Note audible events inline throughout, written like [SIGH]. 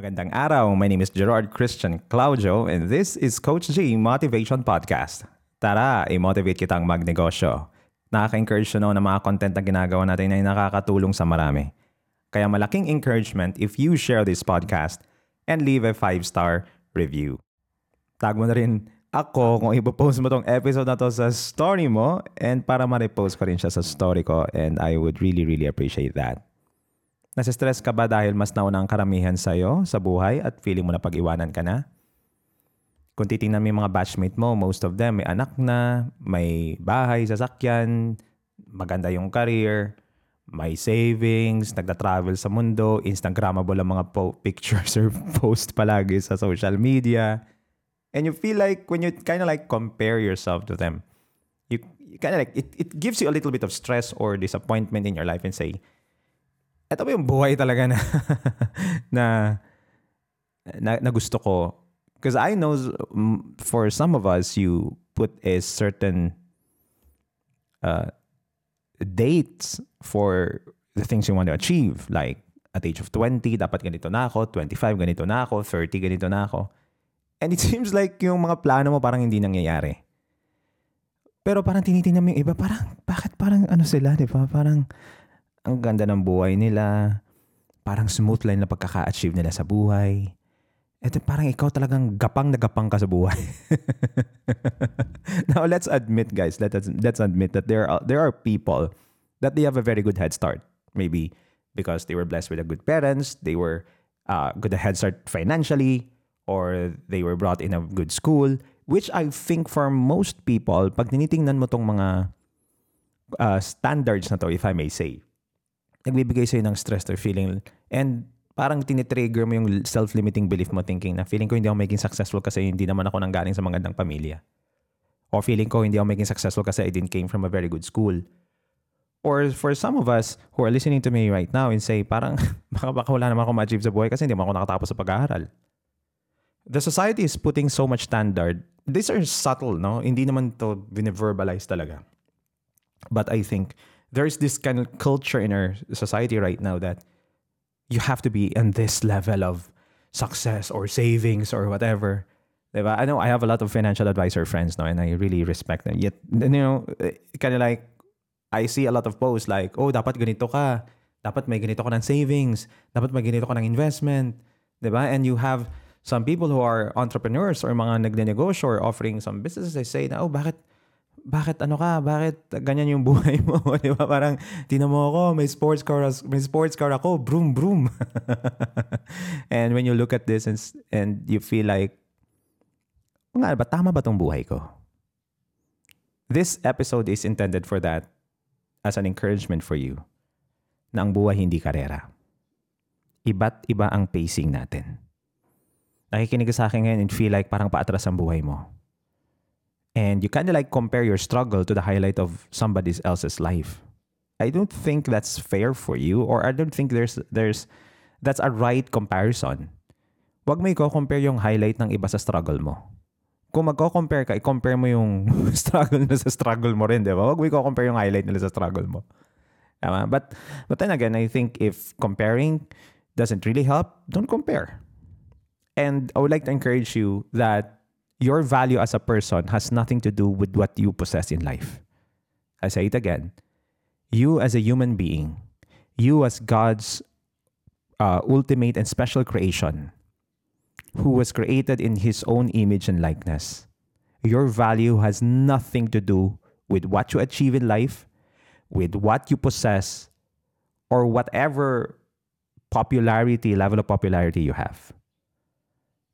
Magandang araw. My name is Gerard Christian Claudio and this is Coach G Motivation Podcast. Tara, i-motivate kitang magnegosyo. Nakaka-encourage no ng mga content na ginagawa natin ay nakakatulong sa marami. Kaya malaking encouragement if you share this podcast and leave a 5-star review. Tag mo na rin ako kung ipopost mo tong episode na to sa story mo and para ma-repost ko rin siya sa story ko and I would really, really appreciate that. Nasistress ka ba dahil mas nauna ang karamihan sa'yo sa buhay at feeling mo na pag-iwanan ka na? Kung titingnan mo yung mga batchmate mo, most of them may anak na, may bahay, sasakyan, maganda yung career, may savings, nagda-travel sa mundo, Instagrammable ang mga po- pictures [LAUGHS] or post palagi sa social media. And you feel like when you kind of like compare yourself to them, you, you kind of like, it, it gives you a little bit of stress or disappointment in your life and say, ito ba yung buhay talaga na, [LAUGHS] na, na, na gusto ko? Because I know for some of us, you put a certain uh, dates for the things you want to achieve. Like, at age of 20, dapat ganito na ako. 25, ganito na ako. 30, ganito na ako. And it [LAUGHS] seems like yung mga plano mo parang hindi nangyayari. Pero parang tinitingnan mo yung iba, parang, bakit parang ano sila, di ba? Parang, ang ganda ng buhay nila. Parang smooth line na pagkaka-achieve nila sa buhay. Ito parang ikaw talagang gapang na gapang ka sa buhay. [LAUGHS] now let's admit guys, let us, let's admit that there are there are people that they have a very good head start. Maybe because they were blessed with a good parents, they were uh, good head start financially, or they were brought in a good school, which I think for most people, pag tinitingnan mo tong mga uh, standards na to, if I may say, nagbibigay sa'yo ng stress or feeling and parang tinitrigger mo yung self-limiting belief mo thinking na feeling ko hindi ako maging successful kasi hindi naman ako nang galing sa magandang pamilya. Or feeling ko hindi ako maging successful kasi I didn't came from a very good school. Or for some of us who are listening to me right now and say parang [LAUGHS] baka, baka wala naman ako ma-achieve sa buhay kasi hindi naman ako nakatapos sa pag-aaral. The society is putting so much standard. These are subtle, no? Hindi naman to bine-verbalize talaga. But I think there's this kind of culture in our society right now that you have to be in this level of success or savings or whatever. I know I have a lot of financial advisor friends now and I really respect them. Yet, you know, eh, kind of like, I see a lot of posts like, oh, dapat ganito ka. Dapat may ganito ka ng savings. Dapat may ganito ka ng investment. Diba? And you have some people who are entrepreneurs or mga nagnenegosyo or offering some businesses, they say oh, bakit, bakit ano ka? Bakit ganyan yung buhay mo? [LAUGHS] Di ba? Parang, tinan mo ako, may sports car, may sports car ako, broom, broom. [LAUGHS] and when you look at this and, and you feel like, nga ba, tama ba tong buhay ko? This episode is intended for that as an encouragement for you na ang buhay hindi karera. Iba't iba ang pacing natin. Nakikinig sa akin ngayon and feel like parang paatras ang buhay mo and you kind of like compare your struggle to the highlight of somebody else's life. I don't think that's fair for you or I don't think there's there's that's a right comparison. Huwag mo i-compare yung highlight ng iba sa struggle mo. Kung magko-compare ka, i-compare mo yung [LAUGHS] struggle na sa struggle mo rin, di ba? Huwag mo i-compare yung highlight nila sa struggle mo. Tama? But, but then again, I think if comparing doesn't really help, don't compare. And I would like to encourage you that your value as a person has nothing to do with what you possess in life. I say it again. You as a human being, you as God's uh, ultimate and special creation, who was created in his own image and likeness, your value has nothing to do with what you achieve in life, with what you possess, or whatever popularity, level of popularity you have.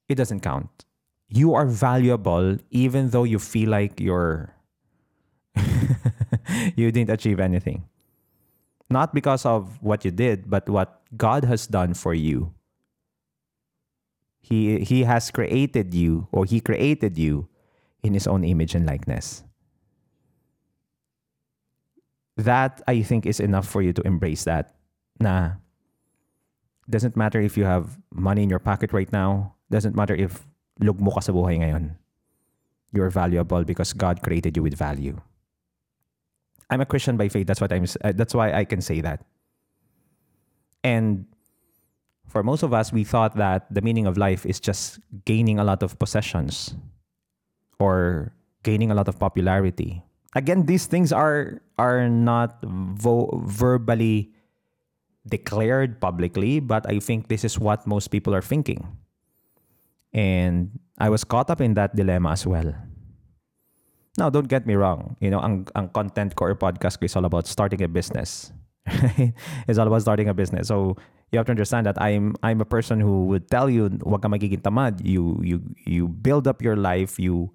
It doesn't count you are valuable even though you feel like you're [LAUGHS] you didn't achieve anything. Not because of what you did, but what God has done for you. He he has created you or he created you in his own image and likeness. That I think is enough for you to embrace that. Nah. Doesn't matter if you have money in your pocket right now. Doesn't matter if lugmo ka sa buhay ngayon. You're valuable because God created you with value. I'm a Christian by faith. That's what I'm. Uh, that's why I can say that. And For most of us, we thought that the meaning of life is just gaining a lot of possessions or gaining a lot of popularity. Again, these things are are not vo- verbally declared publicly, but I think this is what most people are thinking. And I was caught up in that dilemma as well. Now, don't get me wrong. You know, ang, ang content core podcast is all about starting a business. [LAUGHS] it's all about starting a business. So you have to understand that I'm I'm a person who would tell you, wag ka magiging tamad. You you you build up your life. You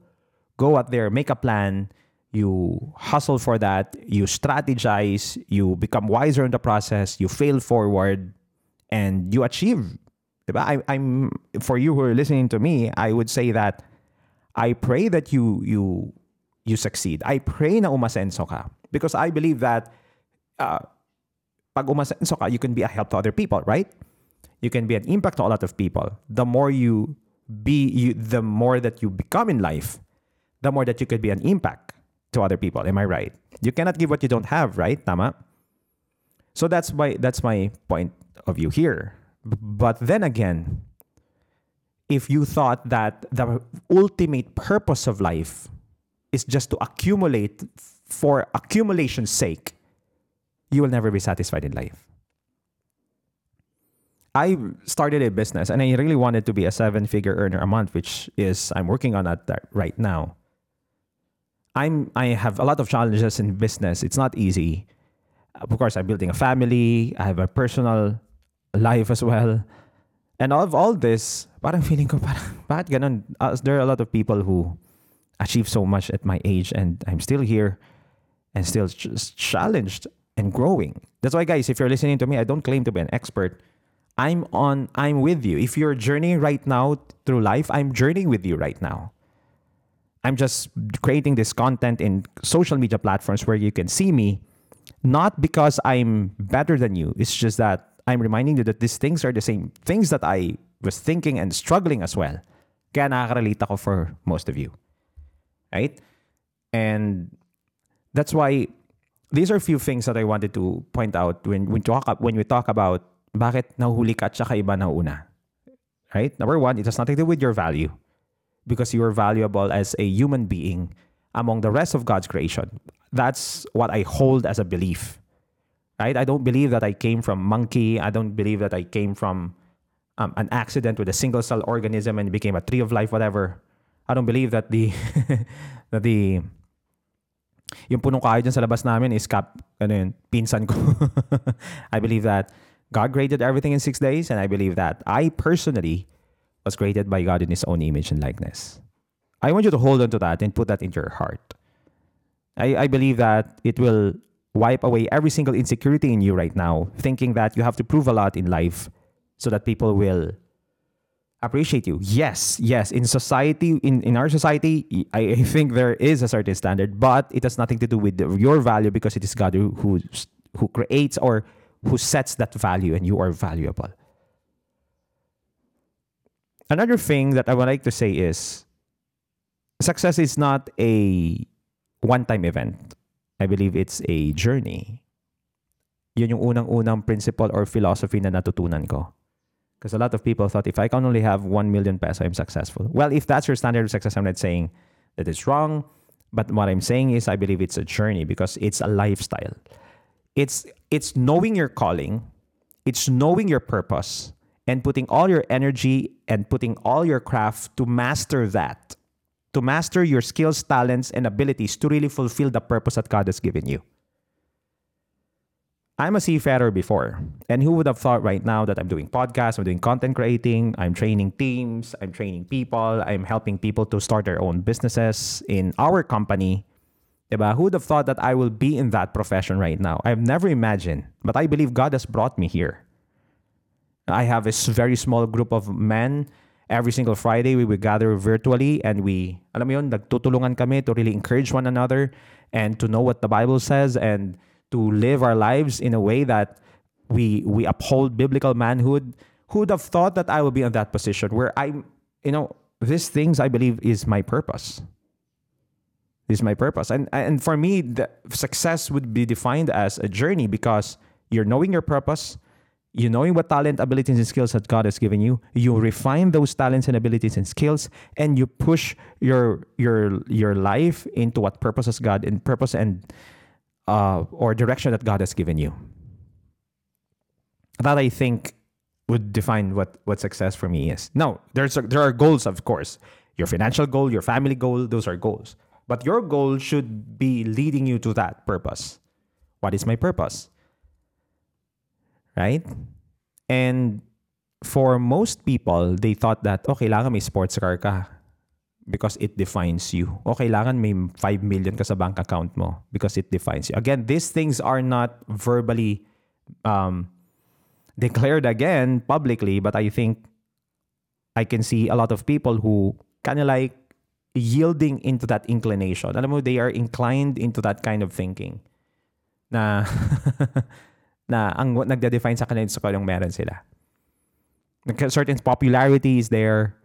go out there, make a plan. You hustle for that. You strategize. You become wiser in the process. You fail forward, and you achieve. I, I'm for you who are listening to me. I would say that I pray that you you you succeed. I pray na umasenso ka because I believe that uh, pag umasenso ka, you can be a help to other people, right? You can be an impact to a lot of people. The more you be, you, the more that you become in life, the more that you could be an impact to other people. Am I right? You cannot give what you don't have, right? Tama. So that's my that's my point of view here. But then again, if you thought that the ultimate purpose of life is just to accumulate for accumulation's sake, you will never be satisfied in life. I started a business and I really wanted to be a seven figure earner a month, which is, I'm working on that right now. I'm, I have a lot of challenges in business. It's not easy. Of course, I'm building a family, I have a personal life as well. And of all this, parang feeling ko, parang, [LAUGHS] bakit ganun? There are a lot of people who achieve so much at my age and I'm still here and still just challenged and growing. That's why guys, if you're listening to me, I don't claim to be an expert. I'm on I'm with you. If you're journeying right now through life, I'm journeying with you right now. I'm just creating this content in social media platforms where you can see me not because I'm better than you. It's just that I'm reminding you that these things are the same things that I was thinking and struggling as well. Kaya nakaka-relate ako for most of you right? And that's why these are a few things that I wanted to point out when when talk when we talk about bakit nahuhuli ka at saka iba nauna. Right? Number one, it has nothing to do with your value because you are valuable as a human being among the rest of God's creation. That's what I hold as a belief. Right? I don't believe that I came from monkey. I don't believe that I came from um, an accident with a single cell organism and became a tree of life, whatever. I don't believe that the [LAUGHS] that the yung punong kahoy dyan sa labas namin is cap, ano yun, pinsan ko. [LAUGHS] I believe that God created everything in six days and I believe that I personally was created by God in His own image and likeness. I want you to hold on to that and put that into your heart. I, I believe that it will wipe away every single insecurity in you right now, thinking that you have to prove a lot in life so that people will appreciate you. Yes, yes. In society, in, in our society, I, think there is a certain standard, but it has nothing to do with your value because it is God who, who, creates or who sets that value and you are valuable. Another thing that I would like to say is success is not a one-time event. I believe it's a journey. Yun yung unang-unang principle or philosophy na natutunan ko. Because a lot of people thought if I can only have 1 million peso, I'm successful. Well, if that's your standard of success, I'm not saying that it's wrong. But what I'm saying is I believe it's a journey because it's a lifestyle. It's it's knowing your calling, it's knowing your purpose, and putting all your energy and putting all your craft to master that. To master your skills, talents, and abilities to really fulfill the purpose that God has given you. I'm a seafarer before. And who would have thought right now that I'm doing podcasts, I'm doing content creating, I'm training teams, I'm training people, I'm helping people to start their own businesses in our company. Diba? Who would have thought that I will be in that profession right now? I've never imagined, but I believe God has brought me here. I have a very small group of men. Every single Friday, we would gather virtually and we, alam mo yun, nagtutulungan kami to really encourage one another and to know what the Bible says and to live our lives in a way that we we uphold biblical manhood. Who would have thought that I would be in that position where I'm, you know, these things I believe is my purpose. This is my purpose. And and for me, the success would be defined as a journey because you're knowing your purpose, you knowing what talent, abilities, and skills that God has given you, you refine those talents and abilities and skills, and you push your your your life into what purposes God and purpose and uh, or direction that God has given you. That I think would define what what success for me is. No, there's a, there are goals, of course. Your financial goal, your family goal, those are goals. But your goal should be leading you to that purpose. What is my purpose? Right? And for most people, they thought that, oh, kailangan may sports car ka because it defines you. O kailangan may 5 million ka sa bank account mo because it defines you. Again, these things are not verbally um, declared again publicly, but I think I can see a lot of people who kind of like yielding into that inclination. Alam mo, they are inclined into that kind of thinking na [LAUGHS] na ang nagde-define sa kanila sa kung meron sila. Certain popularity is there.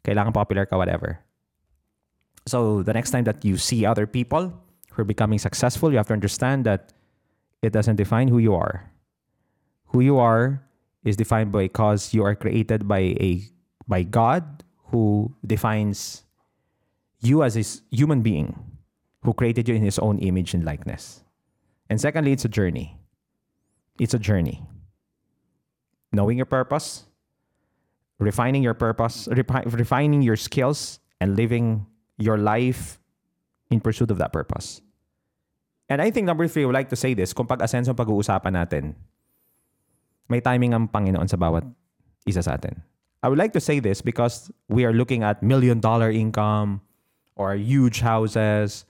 Kailangan popular ka, whatever. So the next time that you see other people who are becoming successful, you have to understand that it doesn't define who you are. Who you are is defined because you are created by a by God who defines you as a human being who created you in his own image and likeness. And secondly, it's a journey. It's a journey. Knowing your purpose, refining your purpose, refining your skills, and living your life in pursuit of that purpose. And I think number three, I would like to say this, kung pag-asenso pag-uusapan natin, may timing ang Panginoon sa bawat isa sa atin. I would like to say this because we are looking at million dollar income or huge houses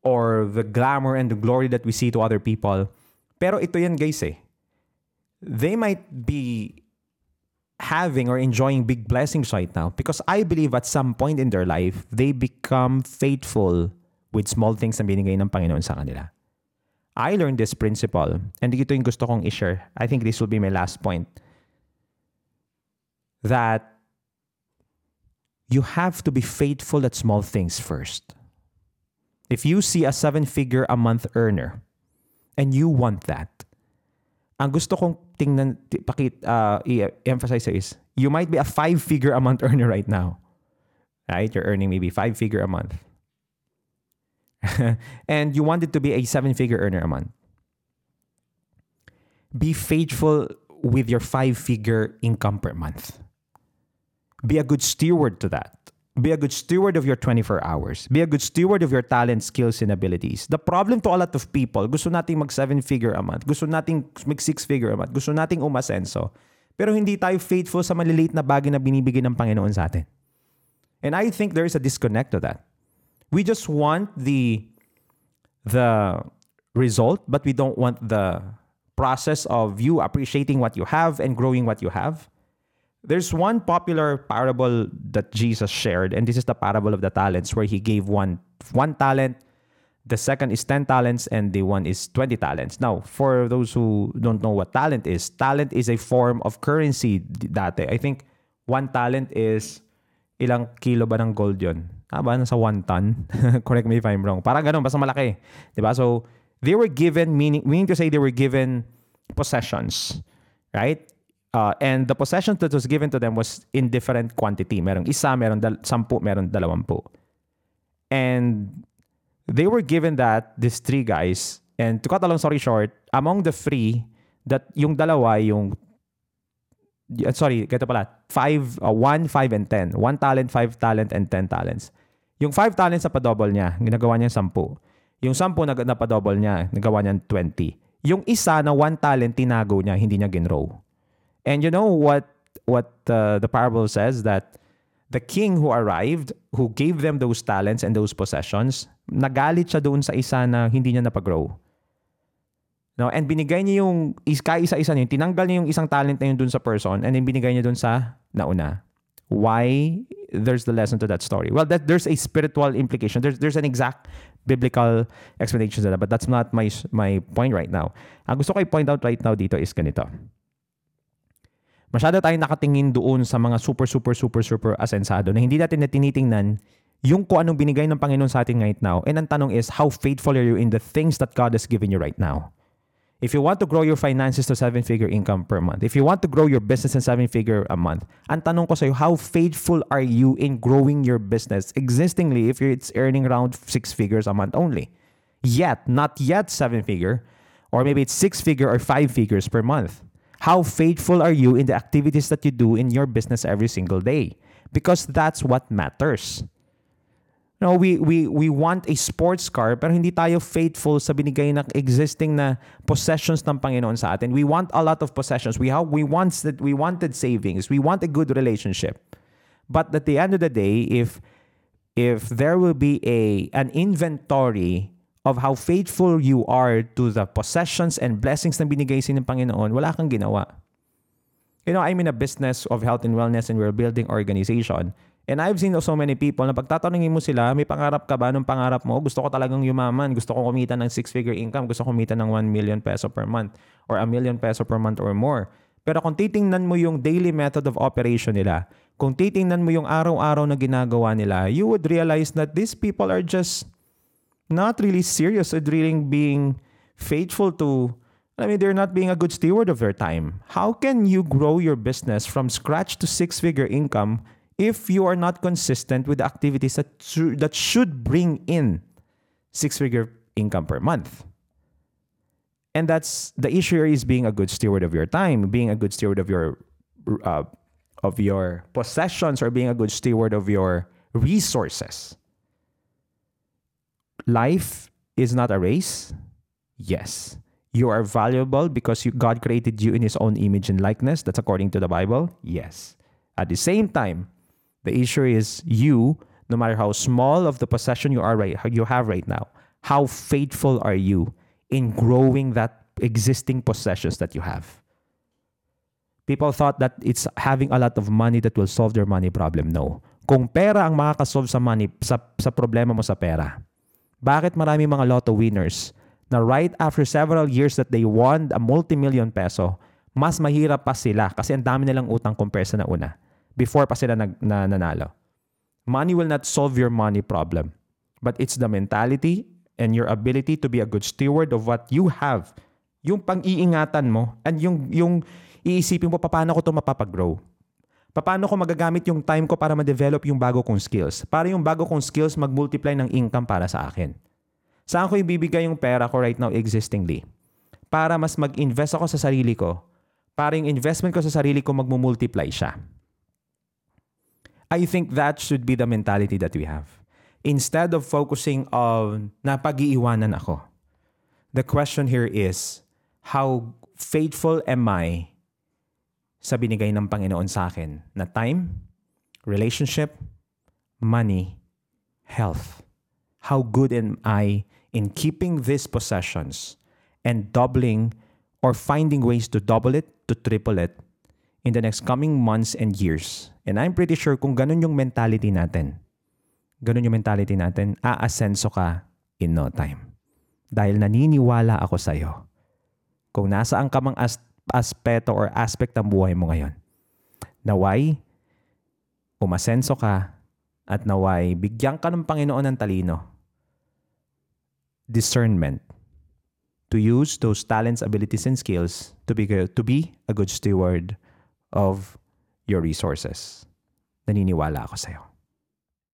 or the glamour and the glory that we see to other people. Pero ito yan guys eh they might be having or enjoying big blessings right now because I believe at some point in their life, they become faithful with small things na binigay ng Panginoon sa kanila. I learned this principle and ito yung gusto kong i-share. I think this will be my last point. That you have to be faithful at small things first. If you see a seven figure a month earner and you want that, ang gusto kong tingnan, pakit, uh, i-emphasize is, you might be a five-figure a month earner right now. Right? You're earning maybe five-figure a month. [LAUGHS] and you want it to be a seven-figure earner a month. Be faithful with your five-figure income per month. Be a good steward to that. Be a good steward of your 24 hours. Be a good steward of your talent, skills, and abilities. The problem to a lot of people, gusto nating mag seven-figure a month. Gusto nating mag six-figure a month. Gusto nating umasenso. Pero hindi tayo faithful sa maliliit na bagay na binibigay ng Panginoon sa atin. And I think there is a disconnect to that. We just want the the result, but we don't want the process of you appreciating what you have and growing what you have. There's one popular parable that Jesus shared, and this is the parable of the talents, where he gave one one talent, the second is 10 talents, and the one is 20 talents. Now, for those who don't know what talent is, talent is a form of currency dati. I think one talent is ilang kilo ba ng gold yon? Ah. Nasa one ton? [LAUGHS] Correct me if I'm wrong. Parang ganun, basta malaki. Diba? So, they were given, meaning, meaning to say they were given possessions. Right? Uh, and the possession that was given to them was in different quantity. Merong isa, meron dal- sampu, meron dalawampu. And they were given that, these three guys, and to cut a long story short, among the three, that yung dalawa, yung sorry, kaya pala, five, uh, one, five, and ten. One talent, five talent, and ten talents. Yung five talents na pa-double niya, ginagawa niya sampu. Yung sampu na, na pa-double niya, nagawa niya 20. Yung isa na one talent, tinago niya, hindi niya ginrow. And you know what what uh, the parable says that the king who arrived, who gave them those talents and those possessions, nagalit siya doon sa isa na hindi niya napag-grow. No, and binigay niya yung isa-isa niya, tinanggal niya yung isang talent na yun doon sa person and then binigay niya doon sa nauna. Why? There's the lesson to that story. Well, that there's a spiritual implication. There's there's an exact biblical explanation to that, but that's not my my point right now. Ang gusto ko i-point out right now dito is ganito. Masyado tayong nakatingin doon sa mga super, super, super, super asensado na hindi natin na tinitingnan yung kung anong binigay ng Panginoon sa atin right now. And ang tanong is, how faithful are you in the things that God has given you right now? If you want to grow your finances to seven-figure income per month, if you want to grow your business in seven-figure a month, ang tanong ko sa'yo, how faithful are you in growing your business existingly if it's earning around six figures a month only? Yet, not yet seven-figure, or maybe it's six-figure or five figures per month. How faithful are you in the activities that you do in your business every single day? Because that's what matters. No, we, we, we want a sports car pero hindi tayo faithful sa binigay na existing na possessions ng Panginoon sa atin. We want a lot of possessions. We have we want that we wanted savings. We want a good relationship. But at the end of the day, if if there will be a an inventory of how faithful you are to the possessions and blessings na binigay sa ng Panginoon, wala kang ginawa. You know, I'm in a business of health and wellness and we're building organization. And I've seen so many people na pagtatanungin mo sila, may pangarap ka ba nung pangarap mo? Gusto ko talagang yumaman. Gusto ko kumita ng six-figure income. Gusto ko kumita ng 1 million peso per month or a million peso per month or more. Pero kung titingnan mo yung daily method of operation nila, kung titingnan mo yung araw-araw na ginagawa nila, you would realize that these people are just not really serious at really being faithful to I mean, they're not being a good steward of their time. How can you grow your business from scratch to six figure income if you are not consistent with the activities that, that should bring in six figure income per month. And that's the issue is being a good steward of your time, being a good steward of your uh, of your possessions, or being a good steward of your resources. Life is not a race. Yes. You are valuable because you, God created you in His own image and likeness. That's according to the Bible. Yes. At the same time, the issue is you, no matter how small of the possession you are right you have right now, how faithful are you in growing that existing possessions that you have? People thought that it's having a lot of money that will solve their money problem. No. Kung pera ang makakasolve sa money sa, sa problema mo sa pera, bakit marami mga lotto winners na right after several years that they won a multi-million peso, mas mahirap pa sila kasi ang dami nilang utang compare sa nauna before pa sila nag, na, nanalo. Money will not solve your money problem, but it's the mentality and your ability to be a good steward of what you have. Yung pang-iingatan mo and yung, yung iisipin mo, paano ko ito mapapag-grow? Paano ko magagamit yung time ko para ma-develop yung bago kong skills? Para yung bago kong skills mag-multiply ng income para sa akin. Saan ko ibibigay yung pera ko right now existingly? Para mas mag-invest ako sa sarili ko. Para yung investment ko sa sarili ko mag-multiply siya. I think that should be the mentality that we have. Instead of focusing on napag-iiwanan ako, the question here is, how faithful am I sa binigay ng Panginoon sa akin na time, relationship, money, health? How good am I in keeping these possessions and doubling or finding ways to double it, to triple it in the next coming months and years And I'm pretty sure kung ganun yung mentality natin, ganun yung mentality natin, aasenso ka in no time. Dahil naniniwala ako sa iyo. Kung nasaan ka mang as- aspeto or aspect ng buhay mo ngayon, naway, umasenso ka at naway, bigyan ka ng Panginoon ng talino. Discernment to use those talents, abilities, and skills to be, to be a good steward of your resources. Naniniwala ako sa'yo.